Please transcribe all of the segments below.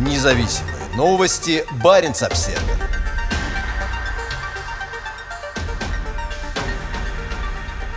Независимые новости. Барин обсерва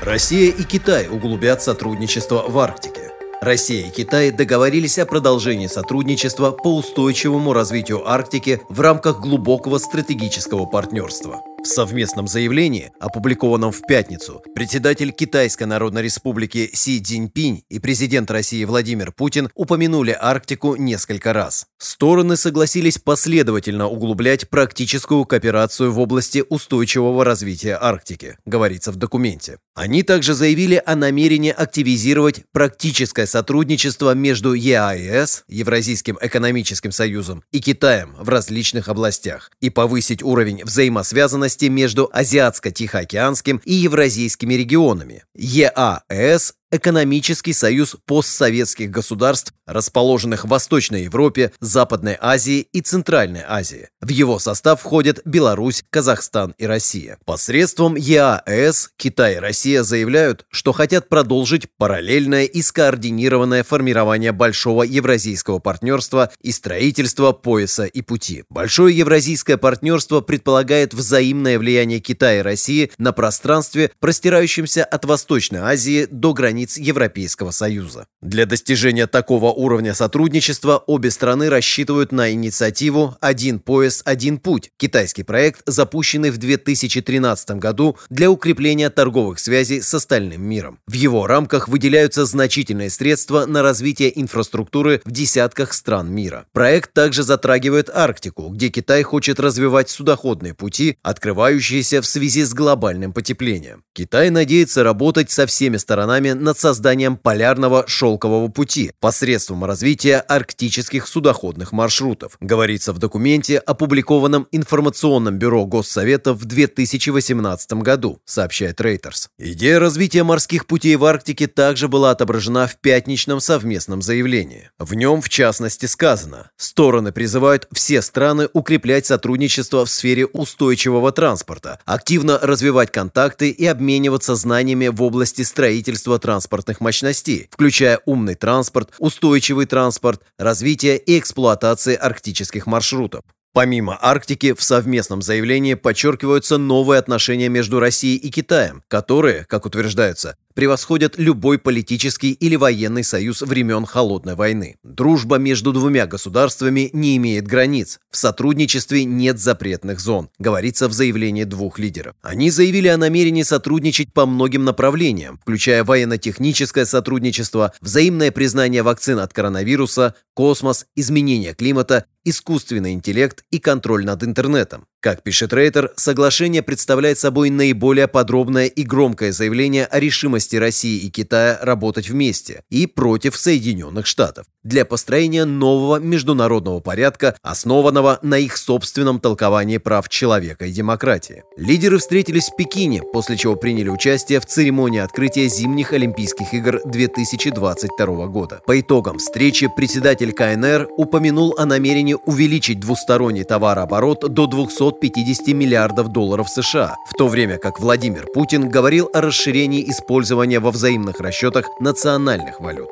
Россия и Китай углубят сотрудничество в Арктике. Россия и Китай договорились о продолжении сотрудничества по устойчивому развитию Арктики в рамках глубокого стратегического партнерства – в совместном заявлении, опубликованном в пятницу, председатель Китайской Народной Республики Си Цзиньпинь и президент России Владимир Путин упомянули Арктику несколько раз. Стороны согласились последовательно углублять практическую кооперацию в области устойчивого развития Арктики, говорится в документе. Они также заявили о намерении активизировать практическое сотрудничество между ЕАЭС, Евразийским экономическим союзом, и Китаем в различных областях и повысить уровень взаимосвязанности связанности между Азиатско-Тихоокеанским и Евразийскими регионами. ЕАЭС экономический союз постсоветских государств, расположенных в Восточной Европе, Западной Азии и Центральной Азии. В его состав входят Беларусь, Казахстан и Россия. Посредством ЕАЭС Китай и Россия заявляют, что хотят продолжить параллельное и скоординированное формирование большого евразийского партнерства и строительство пояса и пути. Большое евразийское партнерство предполагает взаимное влияние Китая и России на пространстве, простирающемся от Восточной Азии до границ границ Европейского Союза. Для достижения такого уровня сотрудничества обе страны рассчитывают на инициативу «Один пояс, один путь» – китайский проект, запущенный в 2013 году для укрепления торговых связей с остальным миром. В его рамках выделяются значительные средства на развитие инфраструктуры в десятках стран мира. Проект также затрагивает Арктику, где Китай хочет развивать судоходные пути, открывающиеся в связи с глобальным потеплением. Китай надеется работать со всеми сторонами на над созданием полярного шелкового пути посредством развития арктических судоходных маршрутов, говорится в документе, опубликованном информационным бюро Госсовета в 2018 году, сообщает Reuters. Идея развития морских путей в Арктике также была отображена в пятничном совместном заявлении. В нем, в частности, сказано, стороны призывают все страны укреплять сотрудничество в сфере устойчивого транспорта, активно развивать контакты и обмениваться знаниями в области строительства транспорта транспортных мощностей, включая умный транспорт, устойчивый транспорт, развитие и эксплуатации арктических маршрутов. Помимо Арктики, в совместном заявлении подчеркиваются новые отношения между Россией и Китаем, которые, как утверждается, превосходят любой политический или военный союз времен Холодной войны. Дружба между двумя государствами не имеет границ. В сотрудничестве нет запретных зон, говорится в заявлении двух лидеров. Они заявили о намерении сотрудничать по многим направлениям, включая военно-техническое сотрудничество, взаимное признание вакцин от коронавируса, космос, изменение климата, искусственный интеллект и контроль над интернетом. Как пишет Рейтер, соглашение представляет собой наиболее подробное и громкое заявление о решимости России и Китая работать вместе и против Соединенных Штатов для построения нового международного порядка, основанного на их собственном толковании прав человека и демократии. Лидеры встретились в Пекине, после чего приняли участие в церемонии открытия зимних Олимпийских игр 2022 года. По итогам встречи председатель КНР упомянул о намерении увеличить двусторонний товарооборот до 200 250 миллиардов долларов США, в то время как Владимир Путин говорил о расширении использования во взаимных расчетах национальных валют.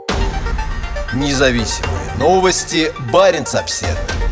Независимые новости. Барин обседный.